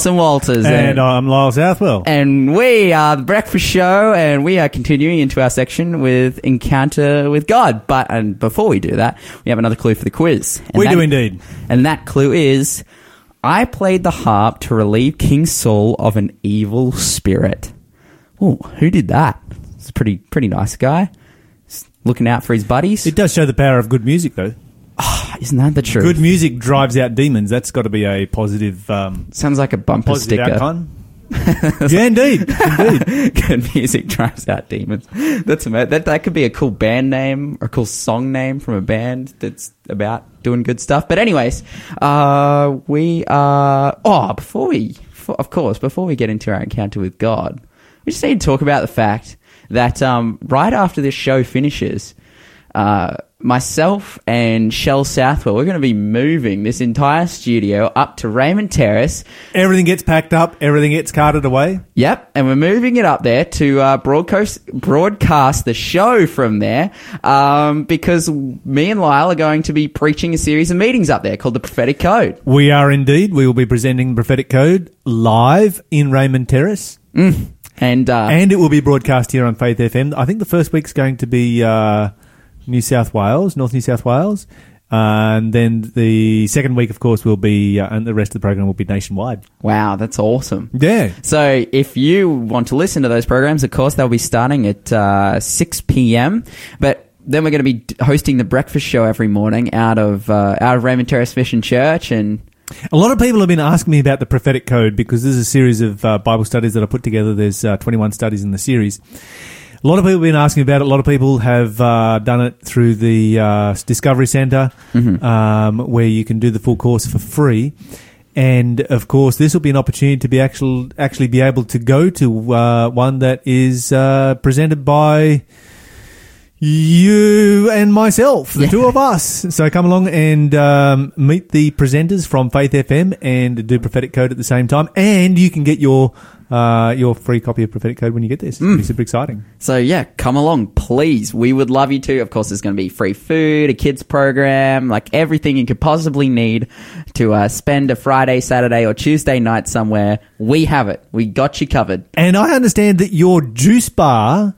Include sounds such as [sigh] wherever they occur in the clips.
St. Walters. And I'm Lyle Southwell. and we are the Breakfast Show, and we are continuing into our section with Encounter with God. But and before we do that, we have another clue for the quiz. And we that- do indeed. And that clue is I played the harp to relieve King Saul of an evil spirit. Oh, who did that? It's a pretty pretty nice guy. He's looking out for his buddies. It does show the power of good music, though. Ah, Isn't that the truth? Good music drives out demons. That's got to be a positive, um, Sounds like a bumper positive sticker. outcome. [laughs] yeah, indeed, indeed. [laughs] Good music drives out demons. That's that. That could be a cool band name or a cool song name from a band that's about doing good stuff. But anyways, uh, we are. Oh, before we, for, of course, before we get into our encounter with God, we just need to talk about the fact that um, right after this show finishes. Uh, myself and Shell Southwell, we're going to be moving this entire studio up to Raymond Terrace Everything gets packed up. Everything gets carted away. Yep, and we're moving it up there to uh, broadcast broadcast the show from there um, because me and Lyle are going to be preaching a series of meetings up there called the Prophetic Code. We are indeed. We will be presenting the prophetic code live in Raymond Terrace, And uh, and it will be broadcast here on Faith FM. I think the first week's going to be uh, New South Wales, North New South Wales. and then the second week, of course, will be, uh, and the rest of the program will be nationwide. wow, that's awesome. Yeah. So, if you want to listen to those programs, of course, they'll be starting at uh, 6 p.m. But then we're going to be hosting the breakfast show every morning out of uh, out of Raymond Terrace Mission Church, and A lot of people have been asking me about the prophetic code because there's a series of uh, Bible studies that I put together. There's uh, 21 studies in the series. A lot of people have been asking about it. A lot of people have uh, done it through the uh, Discovery center um, where you can do the full course for free. And of course, this will be an opportunity to be actual, actually be able to go to uh, one that is uh, presented by you and myself, the Yeah. two of us. So come along and um, meet the presenters from Faith FM and do prophetic code at the same time, and you can get your uh, your free copy of prophetic code when you get this. It's Mm. pretty super exciting. So yeah, come along, please. We would love you to. Of course, there's going to be free food, a kids program, like everything you could possibly need to uh, spend a Friday, Saturday, or Tuesday night somewhere. We have it. We got you covered. And I understand that your juice bar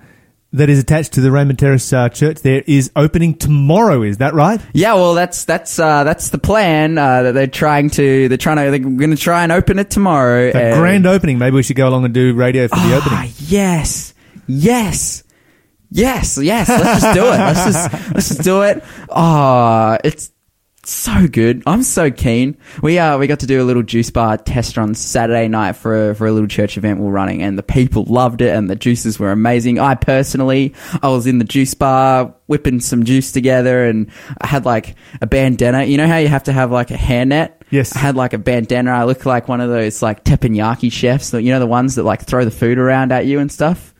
that is attached to the Raymond Terrace uh, Church there is opening tomorrow. Is that right? Yeah, well, that's that's uh, that's the plan. Uh, that they're trying to they're trying to they're going to try and open it tomorrow. A and- grand opening. Maybe we should go along and do radio for the Ah, opening. yes, yes, yes, yes. Let's just do it. Let's just let's just do it. Oh, it's so good. I'm so keen. We uh we got to do a little juice bar test on Saturday night for a, for a little church event we're running, and the people loved it, and the juices were amazing. I personally, I was in the juice bar whipping some juice together, and I had like a bandana. You know how you have to have like a hairnet. Yes. I had like a bandana. I looked like one of those like teppanyaki chefs. You know the ones that like throw the food around at you and stuff.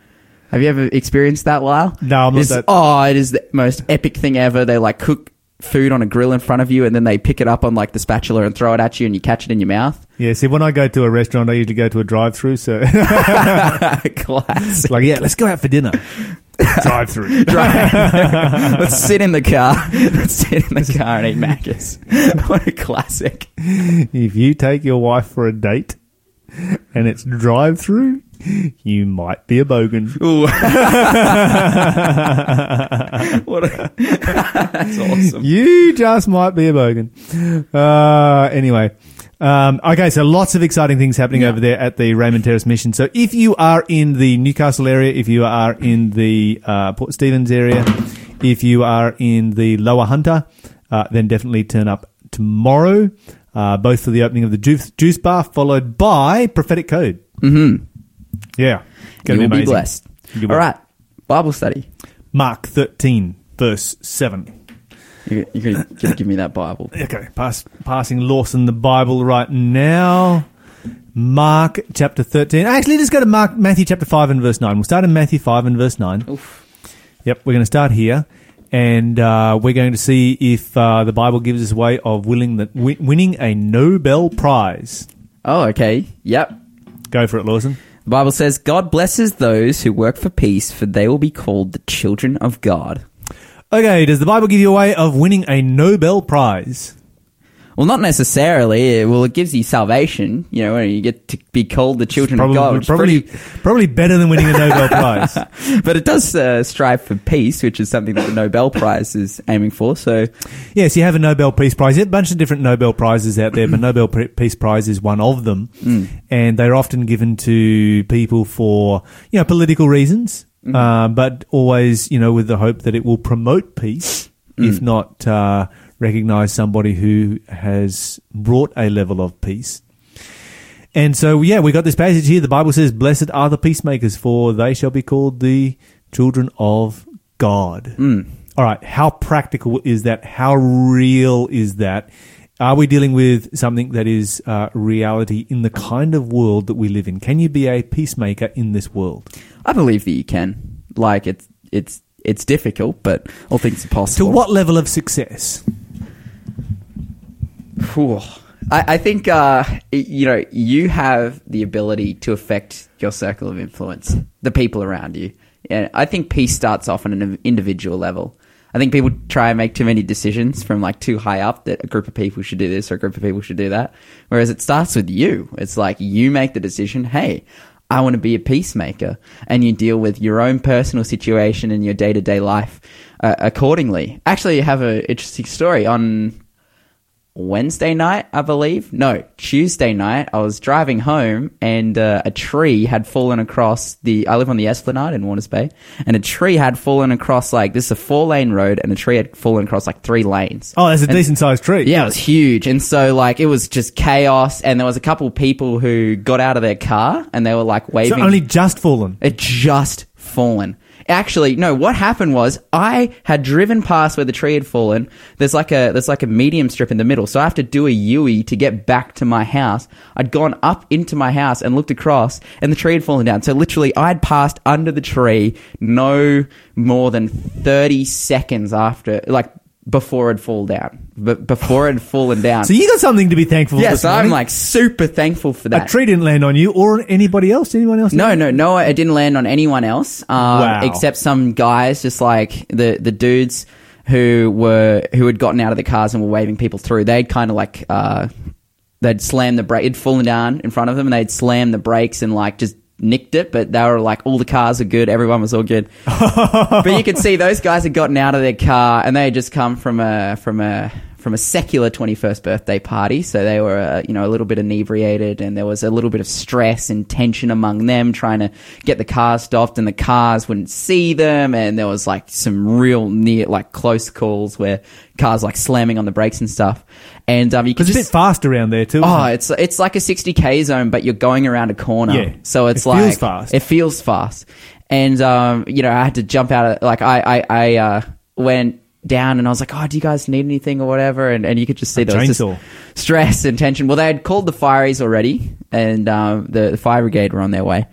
Have you ever experienced that, Lyle? No, I'm not that- Oh, it is the most epic thing ever. They like cook food on a grill in front of you, and then they pick it up on like the spatula and throw it at you, and you catch it in your mouth. Yeah. See, when I go to a restaurant, I usually go to a drive-through. So, [laughs] [laughs] Classic. like, yeah, let's go out for dinner. [laughs] drive-through. Let's sit in the car. Let's sit in the car and eat Macca's. what a classic. If you take your wife for a date [laughs] and it's drive through, you might be a bogan. Ooh. [laughs] what a, [laughs] that's awesome. You just might be a bogan. Uh, anyway. Um, okay, so lots of exciting things happening Yeah. over there at the Raymond Terrace Mission. So if you are in the Newcastle area, if you are in the uh, Port Stephens area, if you are in the Lower Hunter, uh, then definitely turn up tomorrow, uh, both for the opening of the juice, juice bar, followed by prophetic code. Mm-hmm. Yeah, You'll be amazing. blessed. Be- All right, Bible study. Mark thirteen, verse seven. You, you can you can give me that Bible. [laughs] Okay, pass, passing Lawson the Bible right now. Mark chapter 13. Actually, let's go to Mark, Matthew chapter 5 and verse 9. We'll start in Matthew 5 and verse 9. Oof. Yep, we're going to start here. And uh, we're going to see if uh, the Bible gives us a way of willing the, wi- winning a Nobel Prize. Oh, okay. Yep. Go for it, Lawson. The Bible says, God blesses those who work for peace, for they will be called the children of God. Okay, does the Bible give you a way of winning a Nobel Prize? Well, not necessarily. Well, it gives you salvation. You know, you get to be called the children Probably, of God. which probably, probably better than winning a [laughs] Nobel Prize. but it does uh, strive for peace, which is something that the Nobel Prize is aiming for. So, Yes, you have a Nobel Peace Prize. There's a bunch of different Nobel Prizes out there, but Nobel Peace Prize is one of them. And they're often given to people for, you know, political reasons, uh, but always, you know, with the hope that it will promote peace, if not uh, recognize somebody who has brought a level of peace. And so, yeah, we got this passage here. The Bible says, Blessed are the peacemakers, for they shall be called the children of God. All right, how practical is that? How real is that? Are we dealing with something that is uh, reality in the kind of world that we live in? Can you be a peacemaker in this world? I believe that you can. Like, it's it's it's difficult, but all things are possible. To what level of success? Whew. I, I think uh, you know you have the ability to affect your circle of influence, the people around you. And I think peace starts off on an individual level. I think people try and make too many decisions from like too high up that a group of people should do this or a group of people should do that. Whereas it starts with you. It's like you make the decision. Hey, I want to be a peacemaker, and you deal with your own personal situation and your day to day life uh, accordingly. Actually, I have an interesting story on Wednesday night, I believe. No, Tuesday night. I was driving home and uh, a tree had fallen across the. I live on the Esplanade in Warners Bay, and a tree had fallen across like this is a four lane road, and a tree had fallen across like three lanes. Oh, that's a And- decent sized tree. Yeah, it was huge, and so like it was just chaos, and there was a couple people who got out of their car and they were like So waving. only just fallen. It just fallen. Actually, no. What happened was I had driven past where the tree had fallen. There's like a there's like a medium strip in the middle, so I have to do a U to get back to my house. I'd gone up into my house and looked across, and the tree had fallen down. So literally, I'd passed under the tree no more than thirty seconds after, like before it'd fall down, but before it had fallen down. So you got something to be thankful for. yes, I'm like super thankful for that. A tree didn't land on you or anybody else. Anyone else? No, no, no. It didn't land on anyone else, um, Wow. except some guys, just like the the dudes who were who had gotten out of the cars and were waving people through. They'd kind of like uh, they'd slammed the brake. It'd fallen down in front of them, and they'd slammed the brakes and like just nicked it. But they were like, all the cars are good. Everyone was all good. [laughs] but you could see those guys had gotten out of their car and they had just come from a from a from a secular 21st birthday party so they were uh, you know a little bit inebriated and there was a little bit of stress and tension among them trying to get the cars stopped and the cars wouldn't see them and there was like some real near like close calls where cars like slamming on the brakes and stuff and um you could It's a bit fast around there too. Oh, it? it's it's like a 60k zone, but you're going around a corner. Yeah. So it's It like feels fast. It feels fast, and um, you know, I had to jump out of like I I I uh, went down and I was like, oh, do you guys need anything or whatever? And and you could just see A there was just stress and tension. Well, they had called the fireys already, and um, the, the fire brigade were on their way.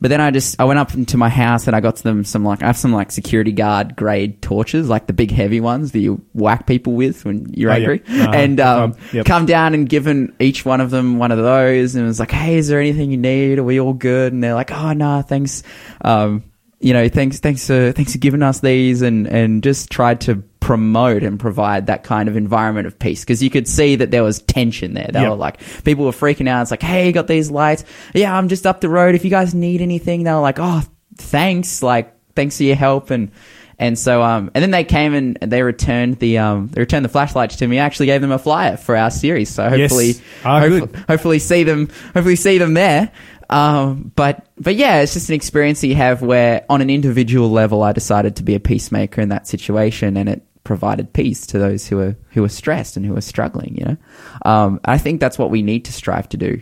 But then I just I went up into my house and I got them some like I have some like security guard grade torches, like the big heavy ones that you whack people with when you're Oh, angry, Uh-huh. [laughs] and um, Um, yep. come down and given each one of them one of those, and it was like, hey, is there anything you need? Are we all good? And they're like, oh no, thanks. Um, you know, thanks, thanks for thanks for giving us these, and and just tried to promote and provide that kind of environment of peace because you could see that there was tension there. They Yep. were like, people were freaking out. It's like, hey, you got these lights? Yeah, I'm just up the road. If you guys need anything, they were like, oh, thanks, like thanks for your help and. And so, um, and then they came and they returned the, um, they returned the flashlights to me. I actually gave them a flyer for our series. So Yes. hopefully, Ah, hopefully, hopefully see them, hopefully see them there. Um, but, but yeah, it's just an experience that you have where on an individual level, I decided to be a peacemaker in that situation and it provided peace to those who are, who are stressed and who are struggling, you know? Um, I think that's what we need to strive to do.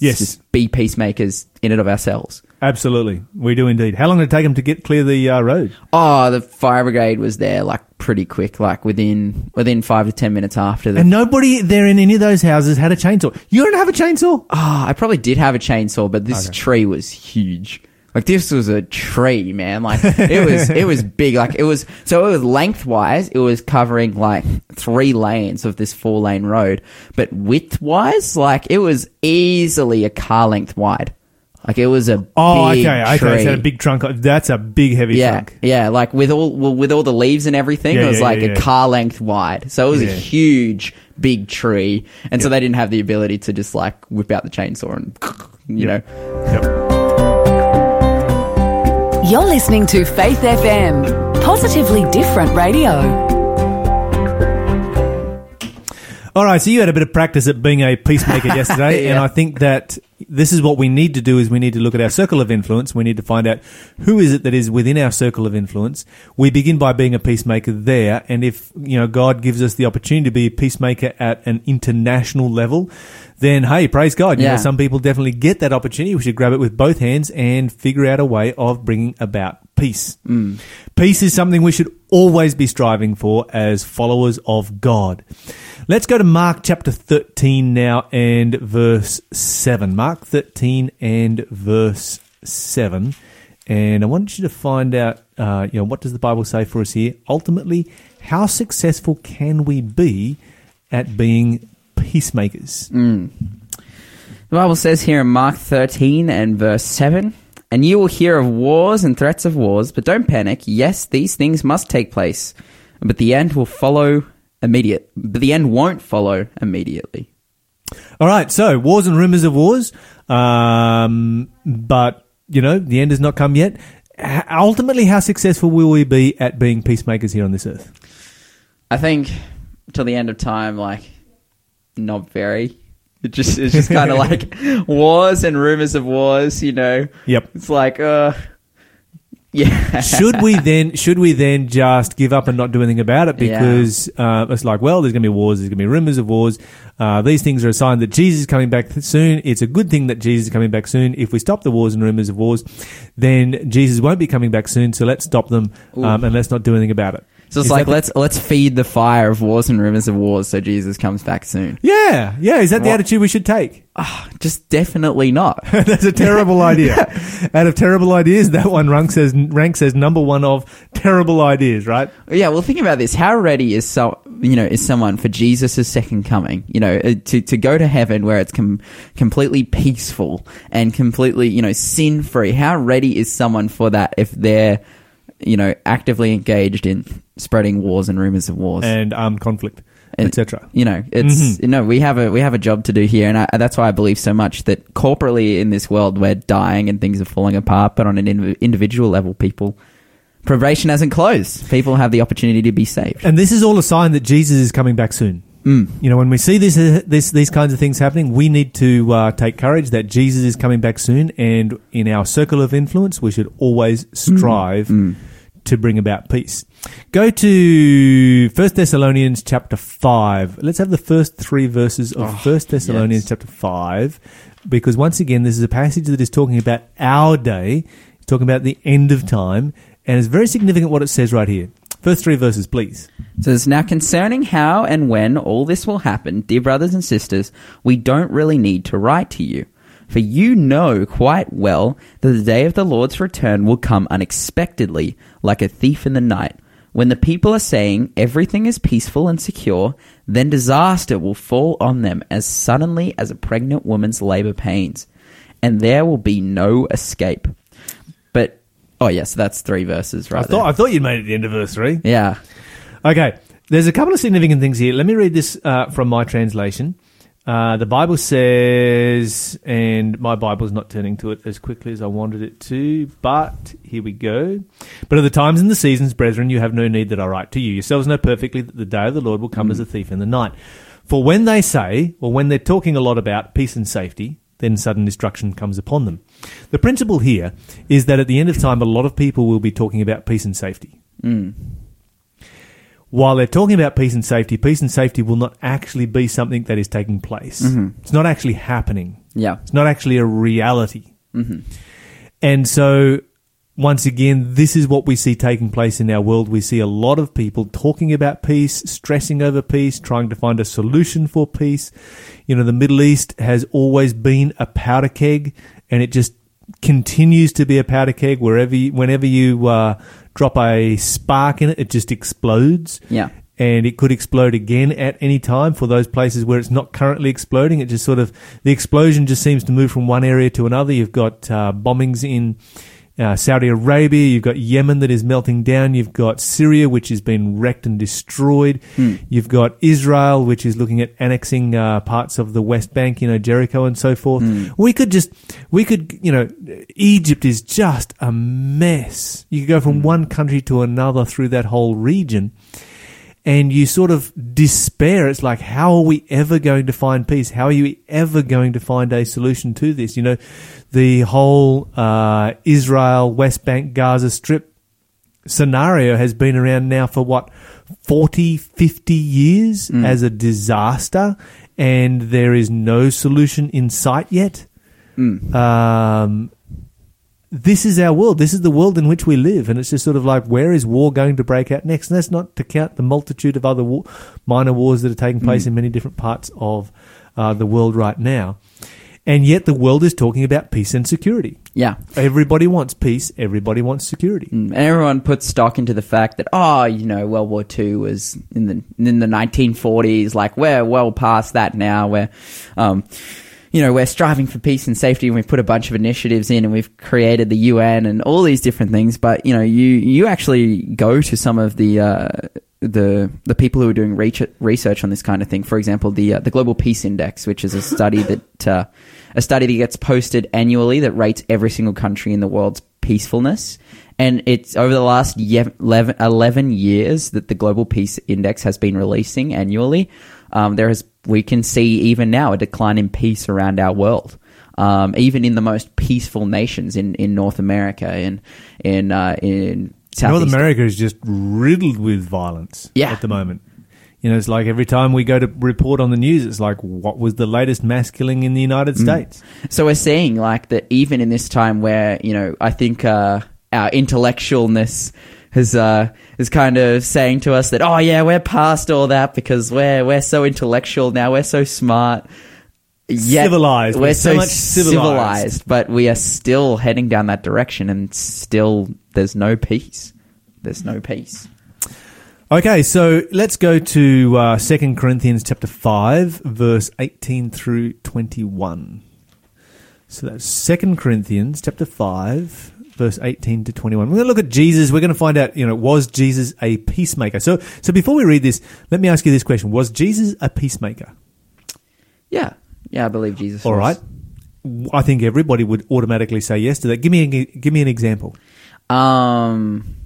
Yes. Just be peacemakers in and of ourselves. Absolutely, we do indeed. How long did it take them to get clear the uh, road? Oh, the fire brigade was there like pretty quick, like within within five to ten minutes after the. And nobody there in any of those houses had a chainsaw. You don't have a chainsaw? Oh, I probably did have a chainsaw, but this tree was huge. Like this was a tree, man. Like it was, it was [laughs] big. Like it was. So it was lengthwise, it was covering like three lanes of this four lane road, but widthwise, like it was easily a car length wide. Like it was a Oh, big okay, okay. tree. So a big trunk. That's a big, heavy yeah, trunk. yeah, like with all well, with all the leaves and everything, Yeah, it was yeah, like yeah, a yeah. car length wide. So it was Yeah. a huge, big tree, and so they didn't have the ability to just like whip out the chainsaw and you know. You're listening to Faith FM, positively different radio. All right, so you had a bit of practice at being a peacemaker [laughs] yesterday, Yeah. and I think that this is what we need to do: is we need to look at our circle of influence. We need to find out who is it that is within our circle of influence. We begin by being a peacemaker there, and if you know God gives us the opportunity to be a peacemaker at an international level, then hey, praise God! You know, Yeah. some people definitely get that opportunity. We should grab it with both hands and figure out a way of bringing about peace. Mm. Peace is something we should always be striving for as followers of God. Let's go to Mark chapter 13 now and verse 7. Mark 13 and verse 7. And I want you to find out, uh, you know, what does the Bible say for us here? Ultimately, how successful can we be at being peacemakers? The Bible says here in Mark 13 and verse 7 And you will hear of wars and threats of wars, but don't panic. Yes, these things must take place, but the end will follow immediate. But the end won't follow immediately. All right, so wars and rumors of wars, um, but you know the end has not come yet. H- ultimately, how successful will we be at being peacemakers here on this earth? I think till the end of time, like, not very. It just it's just kind of [laughs] like wars and rumors of wars, you know. Yep. It's like, uh, [laughs] yeah. should we then should we then just give up and not do anything about it Yeah. because uh, it's like well there's going to be wars there's going to be rumors of wars uh, these things are a sign that Jesus is coming back soon it's a good thing that Jesus is coming back soon if we stop the wars and rumors of wars then Jesus won't be coming back soon so let's stop them um, and let's not do anything about it So it's Is like that the- let's let's feed the fire of wars and rumors of wars, so Jesus comes back soon. yeah yeah is that the attitude we should take [laughs] Just definitely not. [laughs] That's a terrible idea. [laughs] Out of terrible ideas, that one ranks as ranks as number one of terrible ideas, right? Yeah, well, think about this. How ready is so you know is someone for Jesus' second coming? You know, uh, to to go to heaven where it's com- completely peaceful and completely you know sin free. How ready is someone for that if they're you know actively engaged in spreading wars and rumors of wars? And armed conflict, etc. You know, it's Mhm. you know we have a we have a job to do here, and I, that's why I believe so much that corporately in this world we're dying and things are falling apart, but on an indiv- individual level, people probation hasn't closed. People have the opportunity to be saved. And this is all a sign that Jesus is coming back soon. Mm. You know, when we see this, this these kinds of things happening, we need to uh, take courage that Jesus is coming back soon, and in our circle of influence, we should always strive Mm. To bring about peace. Go to First Thessalonians chapter five. Let's have the first three verses of oh, First Thessalonians yes. chapter five, because once again, this is a passage that is talking about our day, it's talking about the end of time, and it's very significant what it says right here. First three verses, please. It says, Now concerning how and when all this will happen, dear brothers and sisters, we don't really need to write to you. For you know quite well that the day of the Lord's return will come unexpectedly, like a thief in the night. When the people are saying everything is peaceful and secure, then disaster will fall on them as suddenly as a pregnant woman's labor pains, and there will be no escape. But, oh yes, so that's three verses right I thought I thought you'd made it the end of verse three. Yeah. Okay, there's a couple of significant things here. Let me read this uh, from my translation. Uh, the Bible says, and my Bible's not turning to it as quickly as I wanted it to, but here we go. But at the times and the seasons, brethren, you have no need that I write to you. Yourselves know perfectly that the day of the Lord will come as a thief in the night. For when they say, or when they're talking a lot about peace and safety, then sudden destruction comes upon them. The principle here is that at the end of time, a lot of people will be talking about peace and safety Mm. While they're talking about peace and safety, peace and safety will not actually be something that is taking place. It's not actually happening. Yeah. It's not actually a reality. hmm And so, once again, this is what we see taking place in our world. We see a lot of people talking about peace, stressing over peace, trying to find a solution for peace. You know, the Middle East has always been a powder keg, and it just continues to be a powder keg. Wherever, you, whenever you uh, drop a spark in it, it just explodes Yeah. and it could explode again at any time for those places where it's not currently exploding. It just sort of the explosion just seems to move from one area to another. You've got uh, bombings in uh, Saudi Arabia, you've got Yemen that is melting down, you've got Syria, which has been wrecked and destroyed, you've got Israel, which is looking at annexing uh, parts of the West Bank, you know, Jericho and so forth. We could just, we could, you know, Egypt is just a mess. You could go from one country to another through that whole region and you sort of despair. It's like, how are we ever going to find peace? How are you ever going to find a solution to this? You know, the whole uh, Israel, West Bank, Gaza Strip scenario has been around now for what, 40, 50 years as a disaster, and there is no solution in sight yet. Um, this is our world. This is the world in which we live, and it's just sort of like, where is war going to break out next? And that's not to count the multitude of other war, minor wars that are taking place in many different parts of uh, the world right now. And yet, the world is talking about peace and security. Yeah. Everybody wants peace. Everybody wants security. Mm, And everyone puts stock into the fact that, oh, you know, World War II was in the in the 1940s. Like we're well past that now. We're, um, you know, we're striving for peace and safety, and we've put a bunch of initiatives in, and we've created the UN and all these different things. But you know, you you actually go to some of the uh, the the people who are doing research on this kind of thing. For example, the uh, the Global Peace Index, which is a study that uh, a study that gets posted annually that rates every single country in the world's peacefulness. And it's over the last ye- 11, 11 years that the Global Peace Index has been releasing annually. Um, there is, we can see even now a decline in peace around our world. Um, even in the most peaceful nations in, in North America, in in uh, in Southeast North America is just riddled with violence Yeah. at the moment. You know, it's like every time we go to report on the news, it's like, what was the latest mass killing in the United Mm. States? So we're seeing like that even in this time where you know I think uh, our intellectualness has uh, is kind of saying to us that oh yeah we're past all that because we're we're so intellectual now we're so smart. Yet Civilized. We're We're so so much civilized. civilized. but we are still heading down that direction, and still there's no peace. There's no peace. Okay, so let's go to uh, 2 Corinthians chapter 5, verse 18 through 21. So that's 2 Corinthians chapter 5, verse 18 to 21. We're going to look at Jesus. We're going to find out, you know, was Jesus a peacemaker? So, so before we read this, let me ask you this question. Was Jesus a peacemaker? Yeah, yeah, I believe Jesus. All was. right. I think everybody would automatically say yes to that. Give me a, give me an example. Um,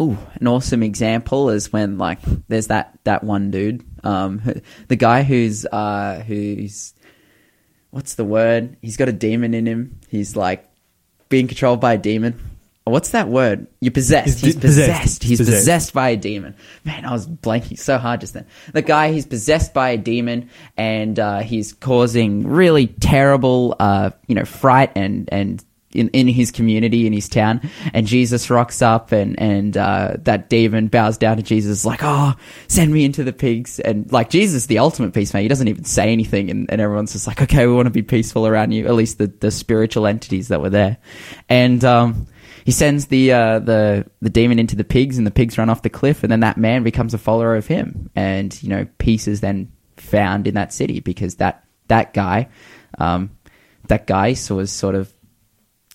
ooh, an awesome example is when like there's that that one dude, um, the guy who's uh who's what's the word? He's got a demon in him. He's like being controlled by a demon. What's that word? You're possessed. He's possessed. possessed. He's Possessed. possessed by a demon. Man, I was blanking so hard just then. The guy, he's possessed by a demon, and uh, he's causing really terrible, uh, you know, fright and and in, in his community in his town. And Jesus rocks up, and and uh, that demon bows down to Jesus, like, "Oh, send me into the pigs." And like Jesus, the ultimate peacemaker, he doesn't even say anything, and, and everyone's just like, "Okay, we want to be peaceful around you." At least the the spiritual entities that were there, and um, he sends the uh, the the demon into the pigs, and the pigs run off the cliff, and then that man becomes a follower of him, and you know peace is then found in that city because that that guy, um, that guy was sort of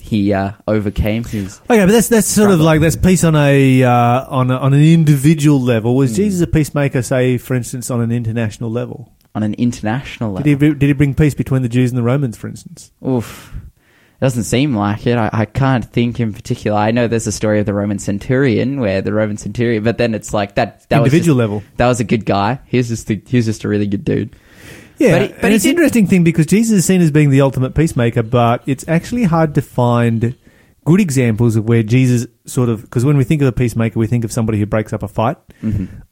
he uh, overcame his Okay, but that's that's sort of like that's peace on a uh, on a, on an individual level. Was Jesus a peacemaker? Say, for instance, on an international level, on an international level. did he did he bring peace between the Jews and the Romans, for instance? Oof. It doesn't seem like it. I, I can't think in particular. I know there's a story of the Roman centurion where the Roman centurion, but then it's like that. That Individual was just- level. That was a good guy. He was just a, he was just a really good dude. Yeah, But he- but, it's an interesting thing because Jesus is seen as being the ultimate peacemaker, but it's actually hard to find good examples of where Jesus sort of because when we think of a peacemaker, we think of somebody who breaks up a fight.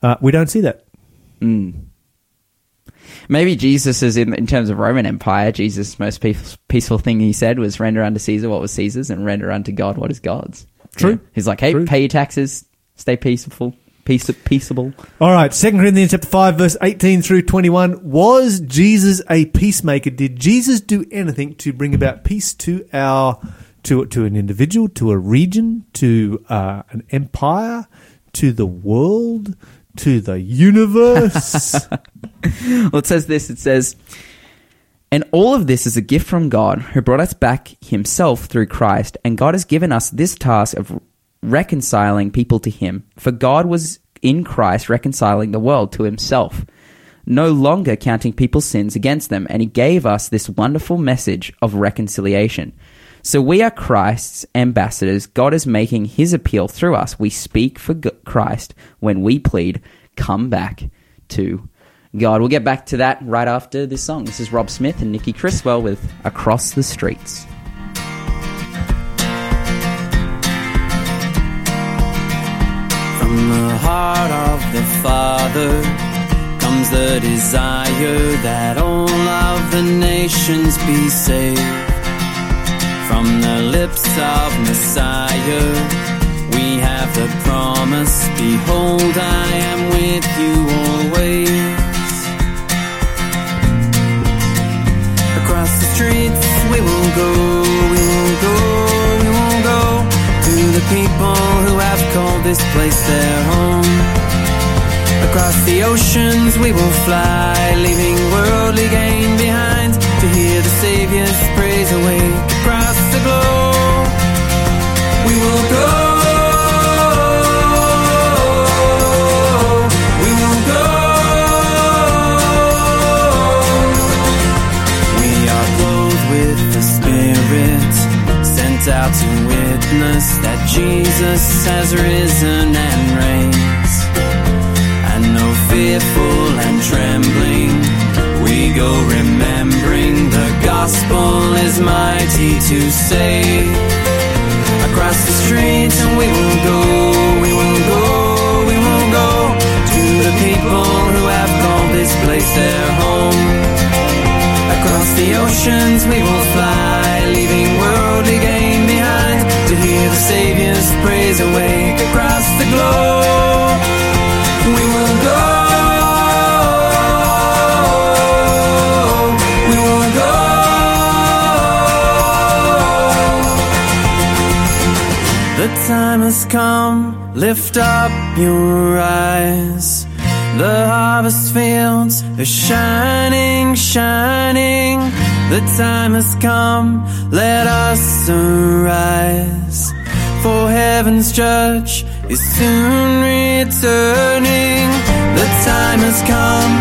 Uh, we don't see that. Mm. Maybe Jesus is in in terms of Roman Empire. Jesus' most peaceful, peaceful thing he said was render unto Caesar what was Caesar's and render unto God what is God's. True. Yeah. He's like, hey, True. pay your taxes, stay peaceful, peace, peaceable. All right, Second Corinthians chapter five, verse eighteen through twenty-one. Was Jesus a peacemaker? Did Jesus do anything to bring about peace to our to to an individual, to a region, to uh, an empire, to the world, to the universe? [laughs] Well, it says this. It says, And all of this is a gift from God who brought us back himself through Christ. And God has given us this task of reconciling people to him. For God was in Christ reconciling the world to himself, no longer counting people's sins against them. And he gave us this wonderful message of reconciliation. So we are Christ's ambassadors. God is making his appeal through us. We speak for Christ when we plead, come back to God. We'll get back to that right after this song. This is Rob Smith and Nikki Criswell with Across the Streets. From the heart of the Father comes the desire that all of the nations be saved. From the lips of Messiah, we have the promise Behold, I am with you always. Across the streets we will go, the people who have called this place their home. Across the oceans we will fly, leaving worldly gain behind to hear the Savior's praise awake across the globe. We will go. We will go. We are clothed with the Spirit, sent out to witness that Jesus has risen and reigns. And no fearful and trembling, we go remembering the gospel is mighty to save. Across the streets, and we will go, we will go, has come, lift up your eyes. The harvest fields are shining, shining. The time has come, let us arise. For heaven's judge is soon returning. The time has come,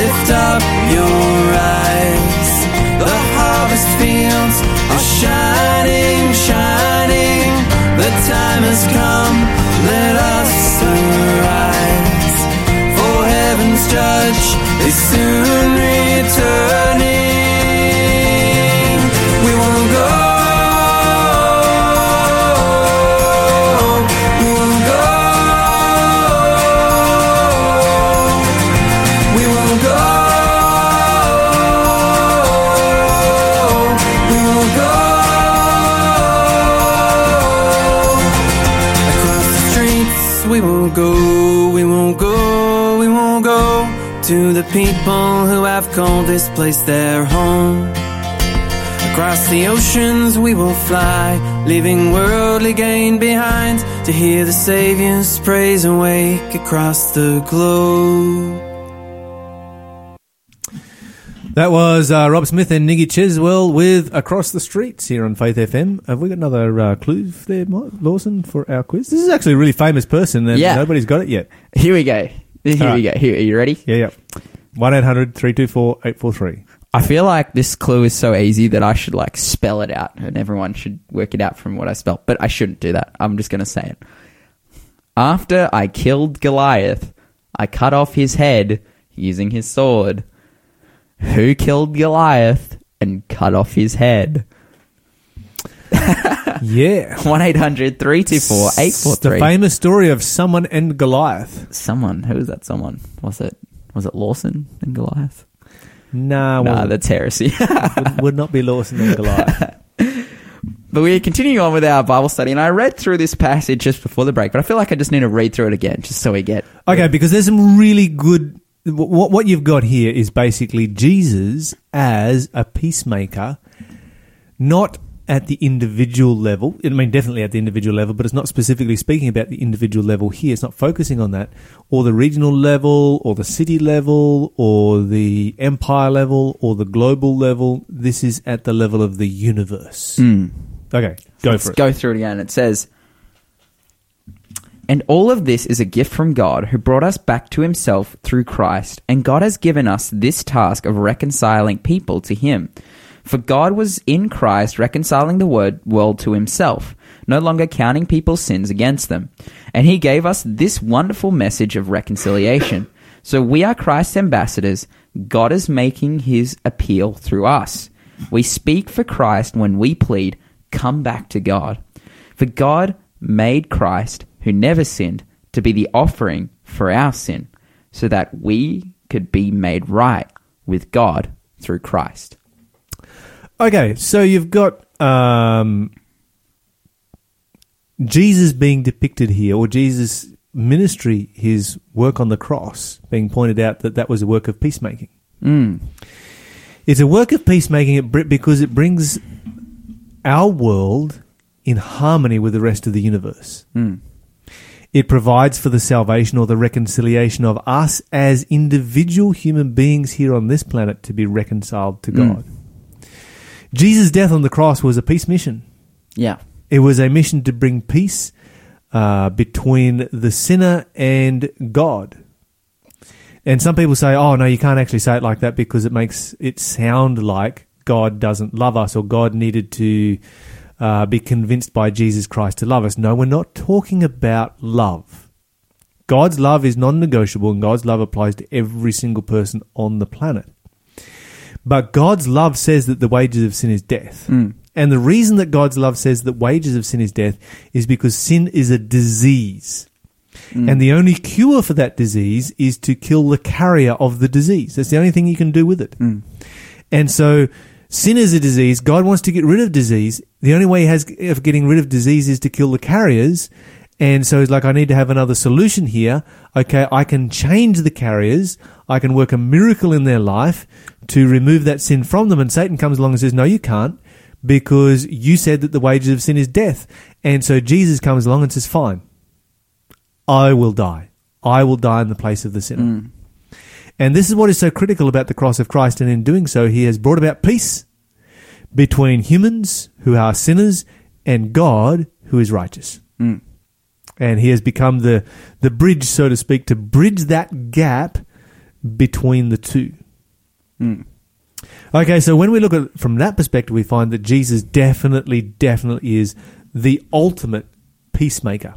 lift up your eyes. The harvest fields are shining, time has come, let us arise. For heaven's judge is soon returning. People who have called this place their home. Across the oceans we will fly, leaving worldly gain behind to hear the Savior's praise awake across the globe. That was uh, Rob Smith and Nikki Criswell with Across the Streets here on Faith FM. Have we got another uh, clue there, Ma- Lawson, for our quiz? This is actually a really famous person and Yeah. nobody's got it yet. Here we go. Here All we right. go. Here, are you ready? Yeah, yeah. 1 800 324 843. I feel like this clue is so easy that I should like spell it out and everyone should work it out from what I spell. But I shouldn't do that. I'm just going to say it. After I killed Goliath, I cut off his head using his sword. Who killed Goliath and cut off his head? [laughs] [laughs] Yeah. 1 800 324 It's the famous story of someone and Goliath. Someone. Who was that someone? Was it was it Lawson and Goliath? Nah, nah, that's heresy. [laughs] would, would not be Lawson and Goliath. [laughs] But we're continuing on with our Bible study, and I read through this passage just before the break, but I feel like I just need to read through it again, just so we get. Okay, because there's some really good. What what you've got here is basically Jesus as a peacemaker, not at the individual level. I mean, definitely at the individual level, but it's not specifically speaking about the individual level here. It's not focusing on that, or the regional level, or the city level, or the empire level, or the global level. This is at the level of the universe. Hmm. Okay, go Let's for it. go through it again. It says, And all of this is a gift from God who brought us back to himself through Christ, and God has given us this task of reconciling people to him. For God was in Christ reconciling the word, world to himself, no longer counting people's sins against them. And he gave us this wonderful message of reconciliation. So we are Christ's ambassadors. God is making his appeal through us. We speak for Christ when we plead, Come back to God. For God made Christ, who never sinned, to be the offering for our sin, so that we could be made right with God through Christ. Okay, so you've got um, Jesus being depicted here, or Jesus' ministry, his work on the cross, being pointed out that that was a work of peacemaking. Mm. It's a work of peacemaking it because it brings our world in harmony with the rest of the universe. Mm. It provides for the salvation or the reconciliation of us as individual human beings here on this planet to be reconciled to Mm. Jesus' death on the cross was a peace mission. Yeah. It was a mission to bring peace uh, between the sinner and God. And some people say, oh, no, you can't actually say it like that because it makes it sound like God doesn't love us or God needed to uh, be convinced by Jesus Christ to love us. No, we're not talking about love. God's love is non negotiable and God's love applies to every single person on the planet. But God's love says that the wages of sin is death. Mm. And the reason that God's love says that wages of sin is death is because sin is a disease. And the only cure for that disease is to kill the carrier of the disease. That's the only thing you can do with it. Mm. And so sin is a disease. God wants to get rid of disease. The only way he has of getting rid of disease is to kill the carriers. And so he's like, I need to have another solution here. Okay, I can change the carriers. I can work a miracle in their life to remove that sin from them. And Satan comes along and says, No, you can't because you said that the wages of sin is death. And so Jesus comes along and says, Fine, I will die. I will die in the place of the sinner. Mm. And this is what is so critical about the cross of Christ. And in doing so, he has brought about peace between humans who are sinners and God who is righteous. Mm. And he has become the, the bridge, so to speak, to bridge that gap between the two. Mm. Okay, so when we look at from that perspective, we find that Jesus definitely, definitely is the ultimate peacemaker.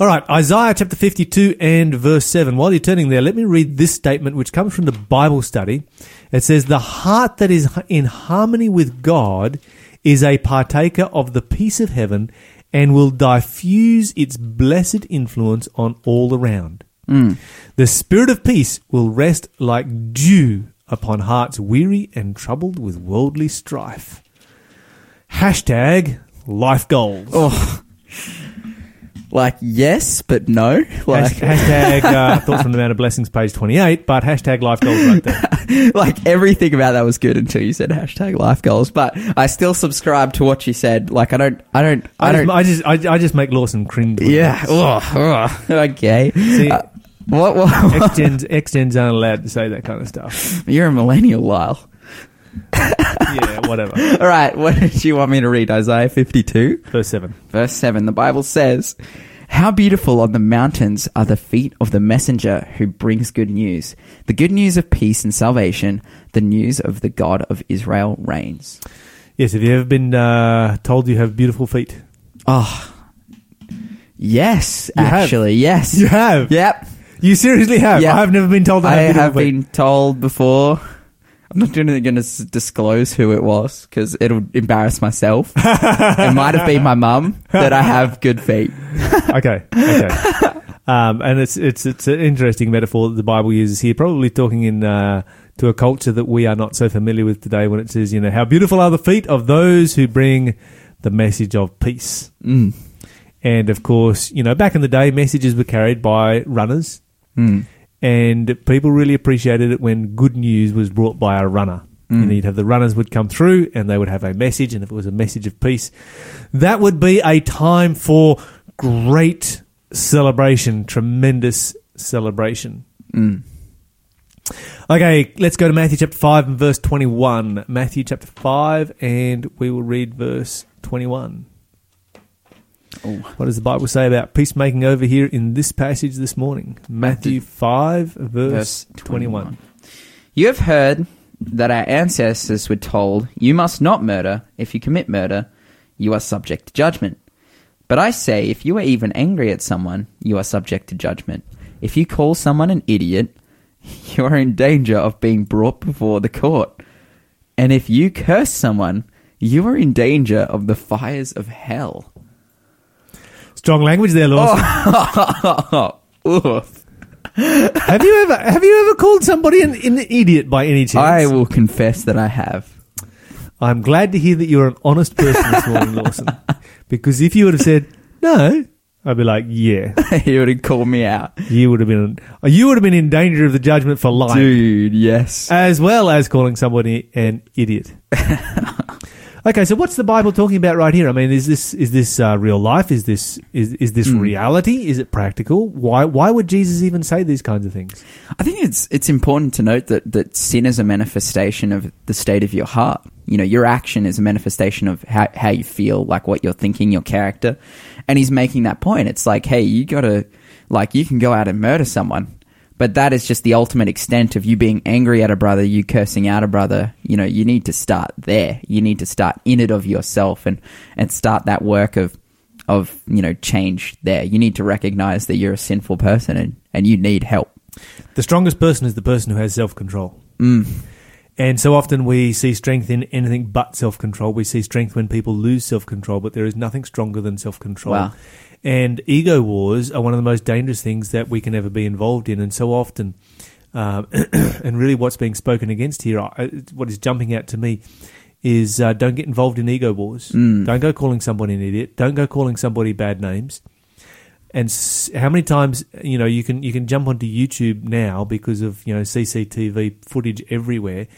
All right, Isaiah chapter 52 and verse 7. While you're turning there, let me read this statement which comes from the Bible study. It says, The heart that is in harmony with God is a partaker of the peace of heaven and will diffuse its blessed influence on all around. Mm. The spirit of peace will rest like dew upon hearts weary and troubled with worldly strife. Hashtag life goals. Oh. Like, yes, but no. Like, hashtag uh, [laughs] thoughts from the Mount of Blessings, page 28, but hashtag life goals right there. [laughs] like everything about that was good until you said hashtag life goals. But I still subscribe to what you said. Like, I don't, I don't, I, I, don't. just, I just, I, I just make Lawson cringe. yeah. this. Ugh, ugh. okay. See, Uh, what? what X-gens, X-gens aren't allowed to say that kind of stuff. you're a millennial, Lyle. Yeah, whatever. [laughs] All right. What did you want me to read? Isaiah 52, Verse 7. verse 7. The Bible says, How beautiful on the mountains are the feet of the messenger who brings good news. The good news of peace and salvation. The news of the God of Israel reigns. Yes, have you ever been uh, told you have beautiful feet? Oh, yes, You have. actually, yes. You have? Yep. You seriously have? Yeah. I've never been told I I have been told before. I'm not going to disclose who it was because it'll embarrass myself. it might have been my mum that I have good feet. [laughs] okay, okay. Um, and it's it's it's an interesting metaphor that the Bible uses here, probably talking in uh, to a culture that we are not so familiar with today. When it says, you know, how beautiful are the feet of those who bring the message of peace. Mm. And of course, you know, back in the day, messages were carried by runners, Mm. and people really appreciated it when good news was brought by a runner. And you'd have the runners would come through and they would have a message. And if it was a message of peace, that would be a time for great celebration, tremendous celebration. Mm. Okay, let's go to Matthew chapter 5 and verse 21. Matthew chapter 5, and we will read verse 21. Oh. What does the Bible say about peacemaking over here in this passage this morning? Matthew 5, verse, Verse 21. 21. You have heard that our ancestors were told, You must not murder. If you commit murder, you are subject to judgment. But I say, if you are even angry at someone, you are subject to judgment. If you call someone an idiot, [laughs] you are in danger of being brought before the court. And if you curse someone, you are in danger of the fires of hell. Strong language there, Lawson. Oh, [laughs] oof. Have you ever have you ever called somebody an, an idiot by any chance? I will confess that I have. I'm glad to hear that you're an honest person this morning, [laughs] Lawson. Because if you would have said no, I'd be like, yeah, [laughs] he would have called me out. you would have been you would have been in danger of the judgment for life, Dude, yes. as well as calling somebody an idiot. Okay, so what's the Bible talking about right here? I mean, is this is this uh, real life? Is this is is this Hmm. reality? Is it practical? Why why would Jesus even say these kinds of things? I think it's it's important to note that that sin is a manifestation of the state of your heart. You know, your action is a manifestation of how how you feel, like what you're thinking, your character. And he's making that point. It's like, hey, you gotta like you can go out and murder someone, but that is just the ultimate extent of you being angry at a brother, you cursing out a brother. You know, you need to start there. You need to start in it of yourself and and start that work of of you know change there. You need to recognize that you're a sinful person and and you need help. The strongest person is the person who has self control. Mm. And so often we see strength in anything but self control. We see strength when people lose self control, but there is nothing stronger than self control. Wow. And ego wars are one of the most dangerous things that we can ever be involved in. And so often, um, [clears throat] and really what's being spoken against here, what is jumping out to me is uh, don't get involved in ego wars. Mm. Don't go calling somebody an idiot. Don't go calling somebody bad names. And s- how many times you know you can you can jump onto YouTube now because of you know CCTV footage everywhere,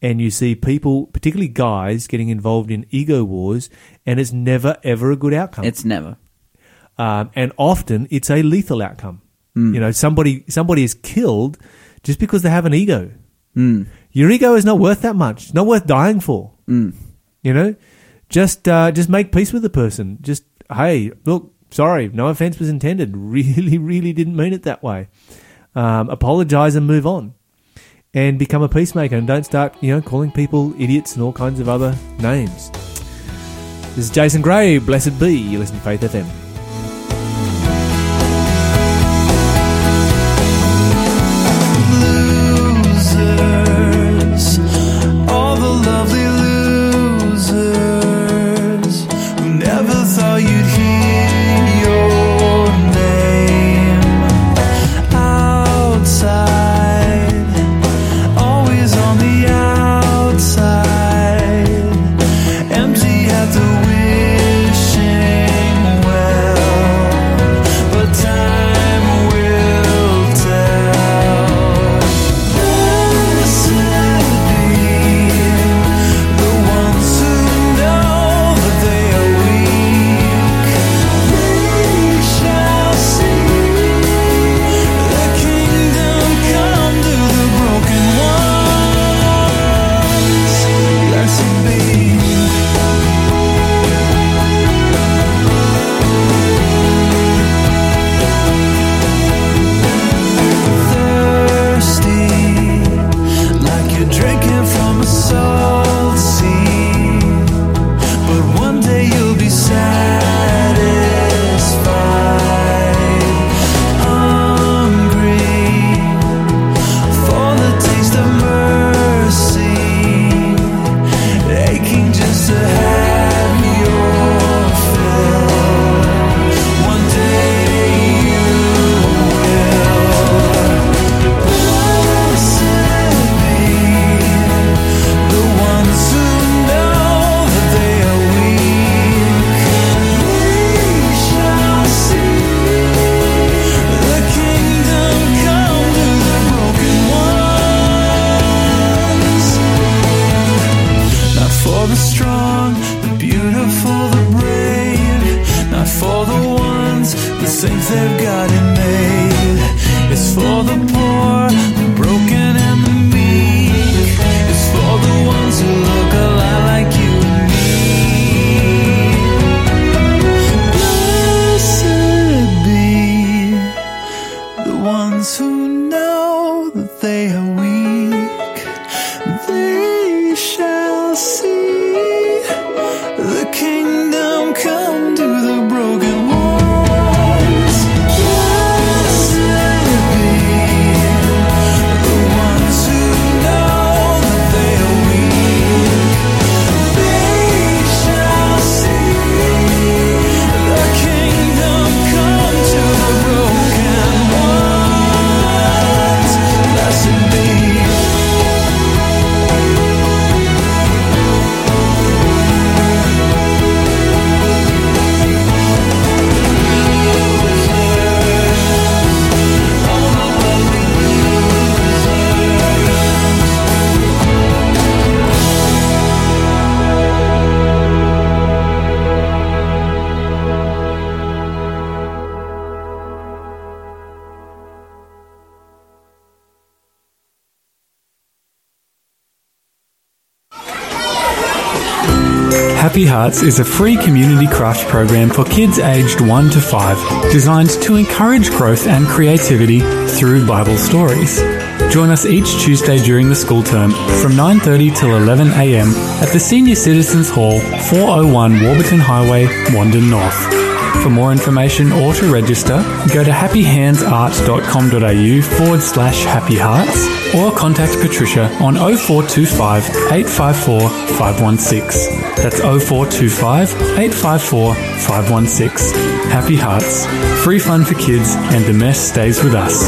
and you see people, particularly guys, getting involved in ego wars, and it's never ever a good outcome. It's never. Um, and often it's a lethal outcome. Mm. You know, somebody somebody is killed just because they have an ego. Mm. Your ego is not worth that much. It's not worth dying for. Mm. You know, just uh, just make peace with the person. Just hey, look, sorry, no offense was intended. [laughs] Really, really didn't mean it that way. Um, apologize and move on, and become a peacemaker. And don't start, you know, calling people idiots and all kinds of other names. This is Jason Gray. Blessed be. You listen to Faith FM. Happy Hearts is a free community craft program for kids aged 1 to 5, designed to encourage growth and creativity through Bible stories. Join us each Tuesday during the school term from 9:30 till 11 a.m. at the Senior Citizens Hall, 401 Warburton Highway, Wandin North. For more information or to register, go to happyhandsart.com.au forward slash happy hearts or contact Patricia on 0425 854 516. That's 0425 854 516. Happy Hearts. Free fun for kids and the mess stays with us.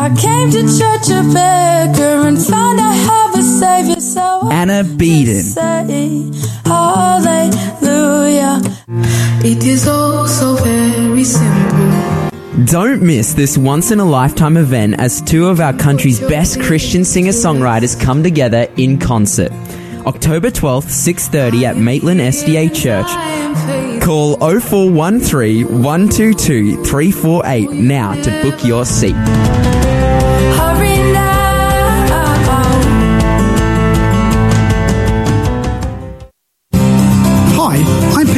I came to church a beggar and found I have a savior, Anna Beeden. hallelujah. It is all so very simple. Don't miss this once in a lifetime event as two of our country's best Christian singer-songwriters come together in concert. October 12th, 6:30 at Maitland SDA Church. I am faithful. Call 0413 122 348 now to book your seat.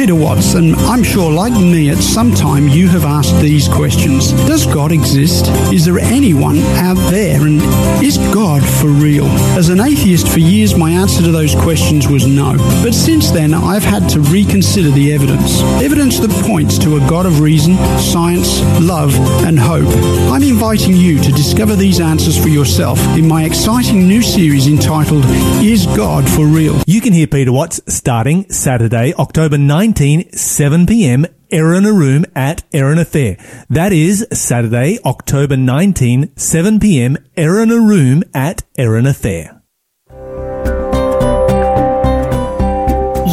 Peter Watson, I'm sure, like me, at some time you have asked these questions Does God exist? Is there anyone out there? And is God for real? As an atheist for years, my answer to those questions was no. But since then, I've had to reconsider the evidence. Evidence that points to a God of reason, science, love, and hope. I'm inviting you to discover these answers for yourself in my exciting new series entitled Is God for Real? You can hear Peter Watts starting Saturday, October 19, 7 p.m. Erina Room at Erina Fair. That is Saturday, October 19, 7 p.m. Erina Room at Erina Fair.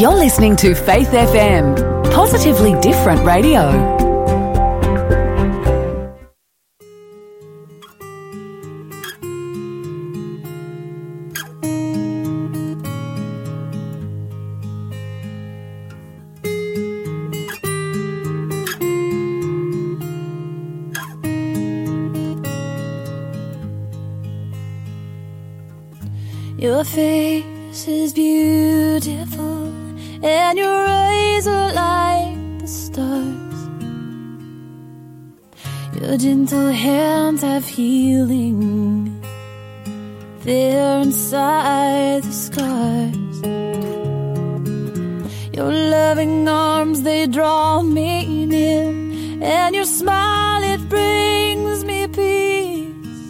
You're listening to Faith FM, positively different radio. Healing there inside the scars. Your loving arms, they draw me near, and your smile, it brings me peace.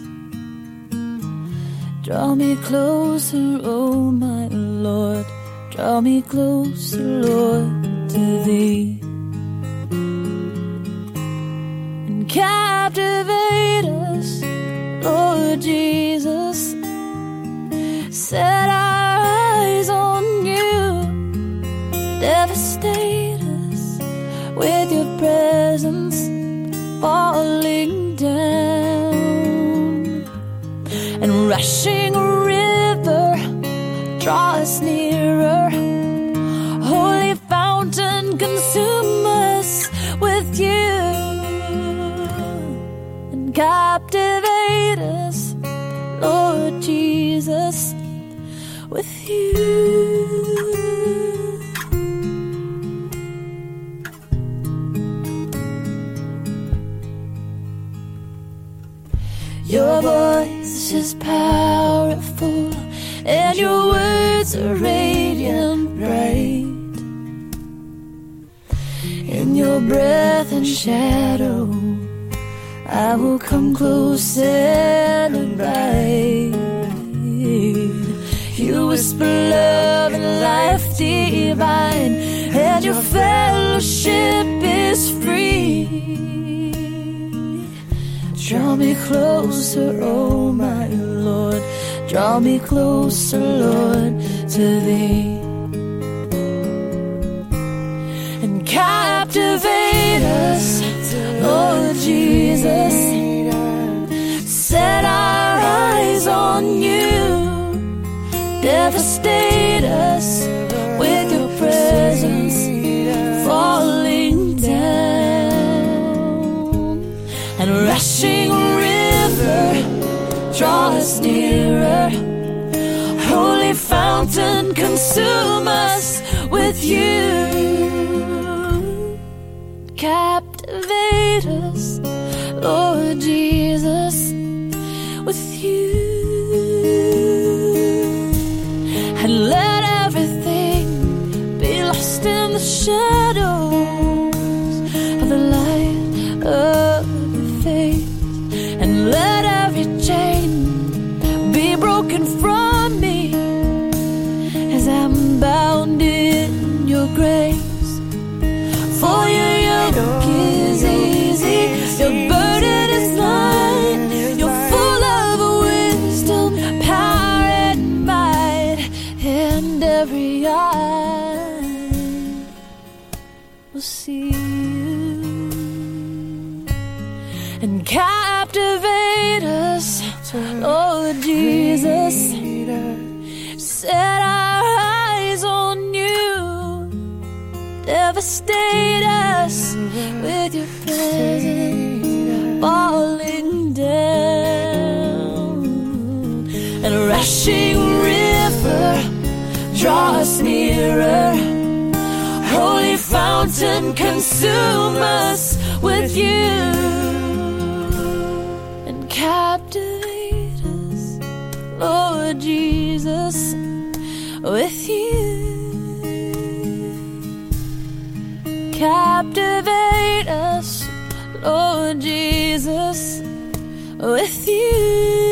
Draw me closer, oh my Lord. Draw me closer, Lord, to thee. set our eyes on you. Devastate us with your presence falling down and rushing river, draw us nearer. Holy fountain, consume us with you and captivate us, Lord Jesus with you. Your voice is powerful, and your words are radiant bright. In your breath and shadow, I will come close and abide. Whisper love and life divine, and your fellowship is free. Draw me closer, oh my Lord. Draw me closer, Lord, to thee. And captivate us, Lord Jesus. Set our eyes on you. Devastate us with your presence falling down. And rushing river draw us nearer. Holy fountain consume us with you in nearer. Holy fountain, consume us with you and captivate us, Lord Jesus, with you. Captivate us, Lord Jesus, with you.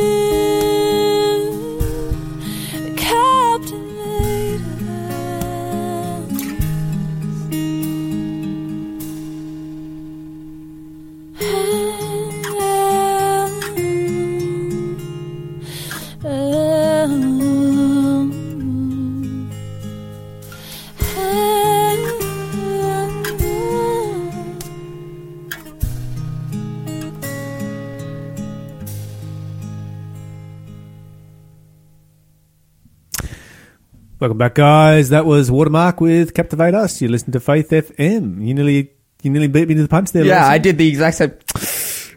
Welcome back, guys. That was Watermark with Captivate Us. You listen to Faith FM. You nearly, you nearly beat me to the punch there. Yeah, Lawson. I did the exact same.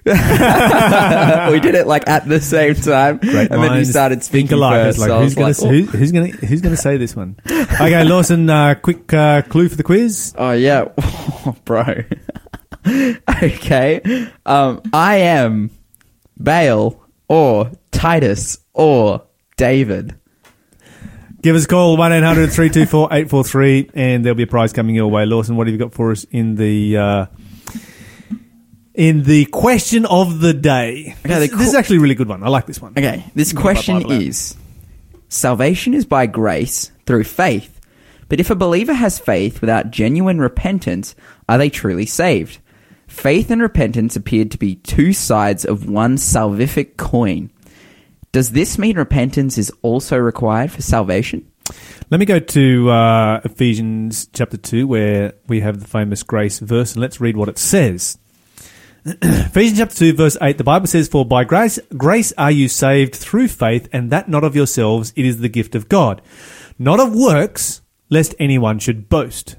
[laughs] we did it like at the same time, Great and then you started think speaking alike. first. Like, so who's gonna, like, who, who's gonna, who's gonna say this one? Okay, Lawson. Uh, quick uh, clue for the quiz. Oh yeah, oh, [laughs] bro. [laughs] okay, um, I am Bale or Titus or David. Give us a call one 843 and there'll be a prize coming your way. Lawson, what have you got for us in the uh, in the question of the day? Okay, this, the this is actually a really good one. I like this one. Okay, this question is: Salvation is by grace through faith, but if a believer has faith without genuine repentance, are they truly saved? Faith and repentance appeared to be two sides of one salvific coin. Does this mean repentance is also required for salvation? Let me go to uh, Ephesians chapter 2, where we have the famous grace verse, and let's read what it says. [clears throat] Ephesians chapter 2, verse 8, the Bible says, For by grace, grace are you saved through faith, and that not of yourselves, it is the gift of God. Not of works, lest anyone should boast.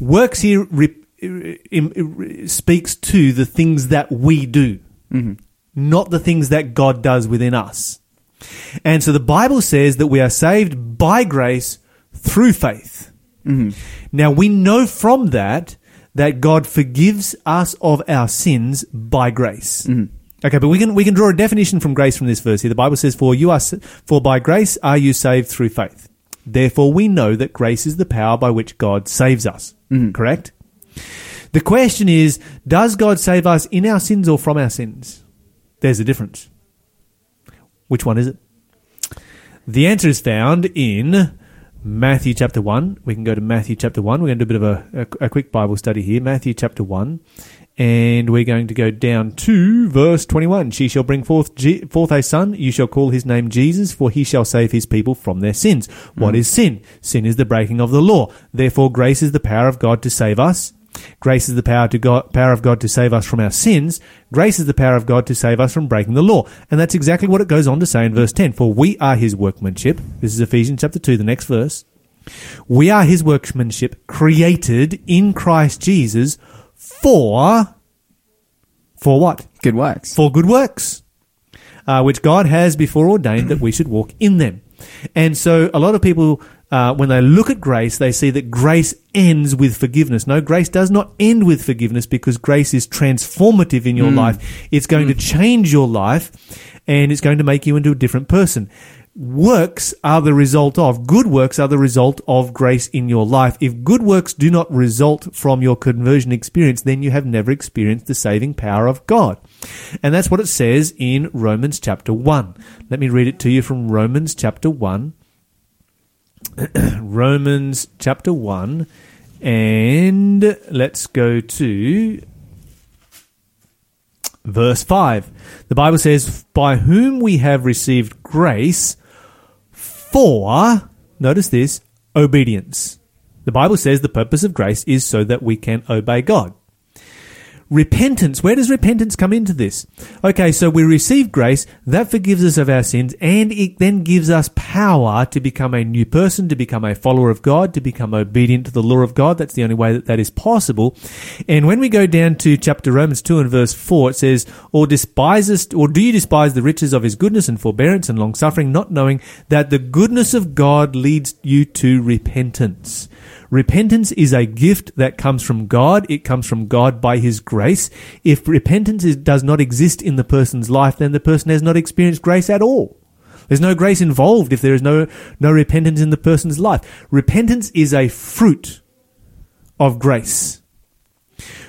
Works here re- im- im- speaks to the things that we do, not the things that God does within us. And so the Bible says that we are saved by grace through faith. Mm-hmm. Now we know from that that God forgives us of our sins by grace. Mm-hmm. Okay, but we can we can draw a definition from grace from this verse here. The Bible says, "For you are for by grace are you saved through faith." Therefore, we know that grace is the power by which God saves us. Mm-hmm. Correct. The question is, does God save us in our sins or from our sins? There's a difference. Which one is it? The answer is found in Matthew chapter 1. We can go to Matthew chapter 1. We're going to do a bit of a, a, a quick Bible study here. Matthew chapter 1. And we're going to go down to verse 21. She shall bring forth, Je- forth a son. You shall call his name Jesus, for he shall save his people from their sins. What hmm. is sin? Sin is the breaking of the law. Therefore, grace is the power of God to save us. Grace is the power to God, power of God to save us from our sins. Grace is the power of God to save us from breaking the law. And that's exactly what it goes on to say in verse 10. For we are his workmanship. This is Ephesians chapter 2, the next verse. We are his workmanship created in Christ Jesus for, for what? Good works. For good works, uh, which God has before ordained that we should walk in them. And so a lot of people, uh, when they look at grace, they see that grace ends with forgiveness. No, grace does not end with forgiveness because grace is transformative in your life. It's going to change your life and it's going to make you into a different person. Works are the result of, good works are the result of grace in your life. If good works do not result from your conversion experience, then you have never experienced the saving power of God. And that's what it says in Romans chapter 1. Let me read it to you from Romans chapter 1. [clears throat] Romans chapter 1. And let's go to verse 5. The Bible says, By whom we have received grace for, notice this, obedience. The Bible says the purpose of grace is so that we can obey God. Repentance. Where does repentance come into this? Okay, so we receive grace, that forgives us of our sins, and it then gives us power to become a new person, to become a follower of God, to become obedient to the law of God. That's the only way that that is possible. And when we go down to chapter Romans 2 and verse 4, it says, Or despisest, or do you despise the riches of his goodness and forbearance and long suffering, not knowing that the goodness of God leads you to repentance? Repentance is a gift that comes from God. It comes from God by His grace. If repentance is, does not exist in the person's life, then the person has not experienced grace at all. There's no grace involved if there is no, no repentance in the person's life. Repentance is a fruit of grace.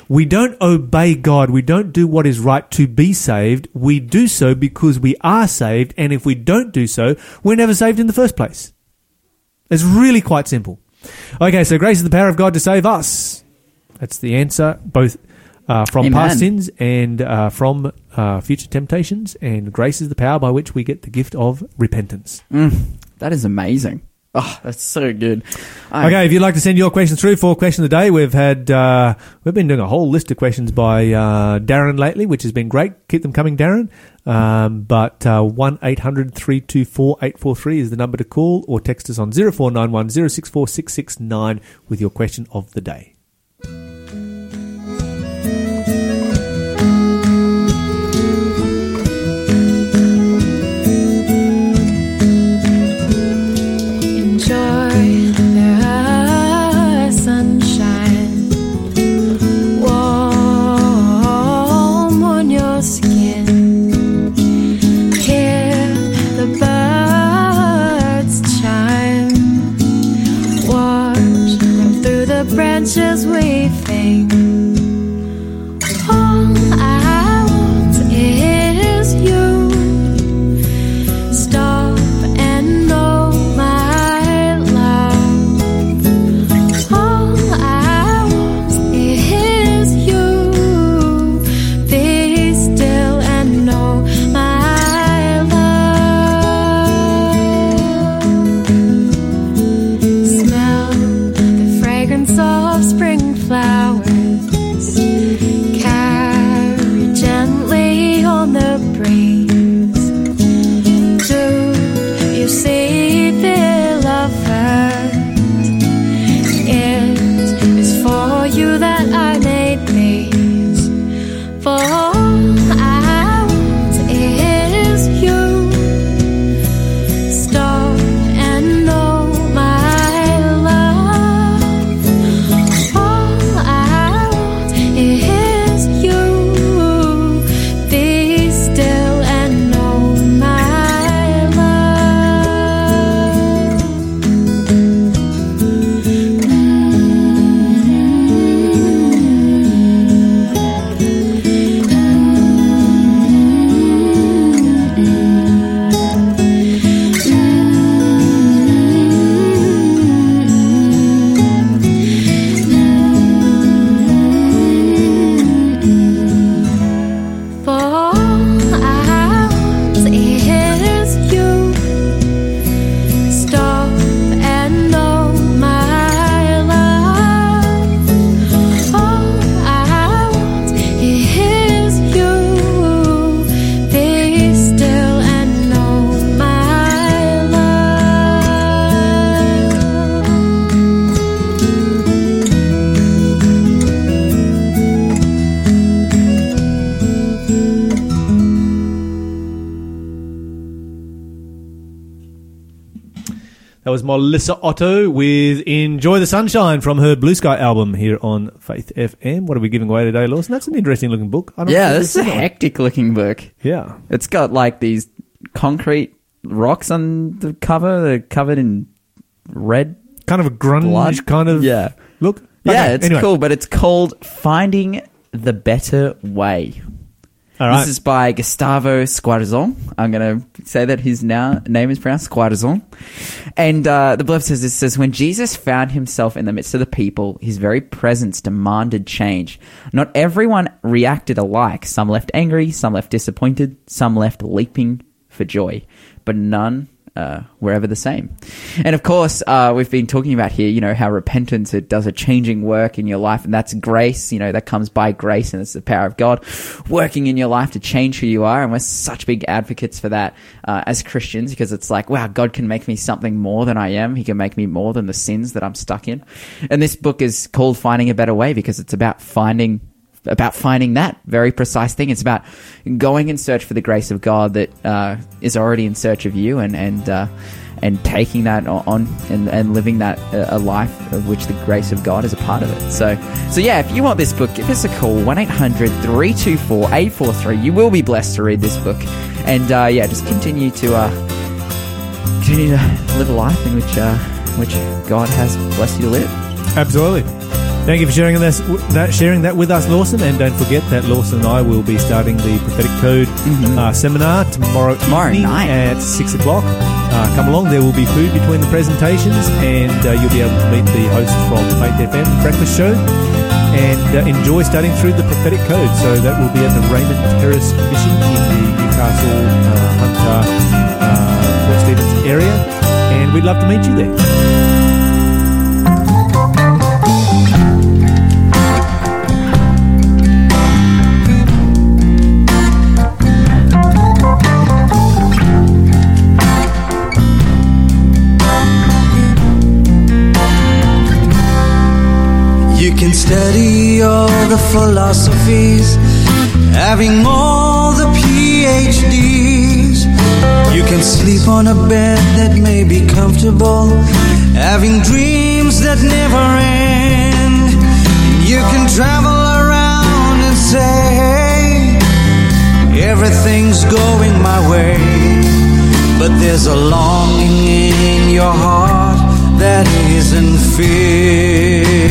We don't obey God. We don't do what is right to be saved. We do so because we are saved. And if we don't do so, we're never saved in the first place. It's really quite simple. Okay, so grace is the power of God to save us. That's the answer, both uh, from Amen. past sins and uh, from uh, future temptations. And grace is the power by which we get the gift of repentance. That is amazing. Oh, that's so good. Okay, if you'd like to send your questions through for question of the day, we've had uh, we've been doing a whole list of questions by uh, Darren lately, which has been great. Keep them coming, Darren. Um, but one 843 is the number to call, or text us on zero four nine one zero six four six six nine with your question of the day. Melissa Otto with Enjoy the Sunshine from her Blue Sky album here on Faith FM. What are we giving away today, Lawson? That's an interesting looking book. I don't Yeah, this is a we've seen that one. hectic looking book. Yeah. It's got like these concrete rocks on the cover. They're covered in red. Kind of a grunge Blood? kind of Yeah. look. Yeah, it's anyway. cool, but it's called Finding the Better Way. All right. This is by Gustavo Squarzon. I'm going to say that his now name is pronounced Squarzon. And uh, the blurb says this says, When Jesus found himself in the midst of the people, his very presence demanded change. Not everyone reacted alike. Some left angry, some left disappointed, some left leaping for joy, but none uh, were ever the same. And of course, uh, we've been talking about here, you know, how repentance, it does a changing work in your life, and that's grace, you know, that comes by grace, and it's the power of God working in your life to change who you are. And we're such big advocates for that uh, as Christians because it's like, wow, God can make me something more than I am. He can make me more than the sins that I'm stuck in. And this book is called Finding a Better Way because it's about finding about finding that very precise thing. It's about going in search for the grace of God that uh, is already in search of you, and and uh, and taking that on and, and living that uh, a life of which the grace of God is a part of it. So so yeah, if you want this book, give us a call 1-800-324-843. You will be blessed to read this book, and uh, yeah, just continue to uh, continue to live a life in which uh, which God has blessed you to live. Absolutely. Thank you for sharing this, that, sharing that with us, Lawson. And don't forget that Lawson and I will be starting the Prophetic Code uh, seminar tomorrow, Mm-hmm. Tomorrow evening night. at six o'clock. Uh, come along. There will be food between the presentations, and uh, you'll be able to meet the host from Faith FM Breakfast Show and uh, enjoy studying through the Prophetic Code. So that will be at the Raymond Terrace Mission in the Newcastle, uh, Hunter, uh, Port Stephens area, and we'd love to meet you there. Study all the philosophies, having all the PhDs. You can sleep on a bed that may be comfortable, having dreams that never end. You can travel around and say, hey, everything's going my way. But there's a longing in your heart that isn't filled.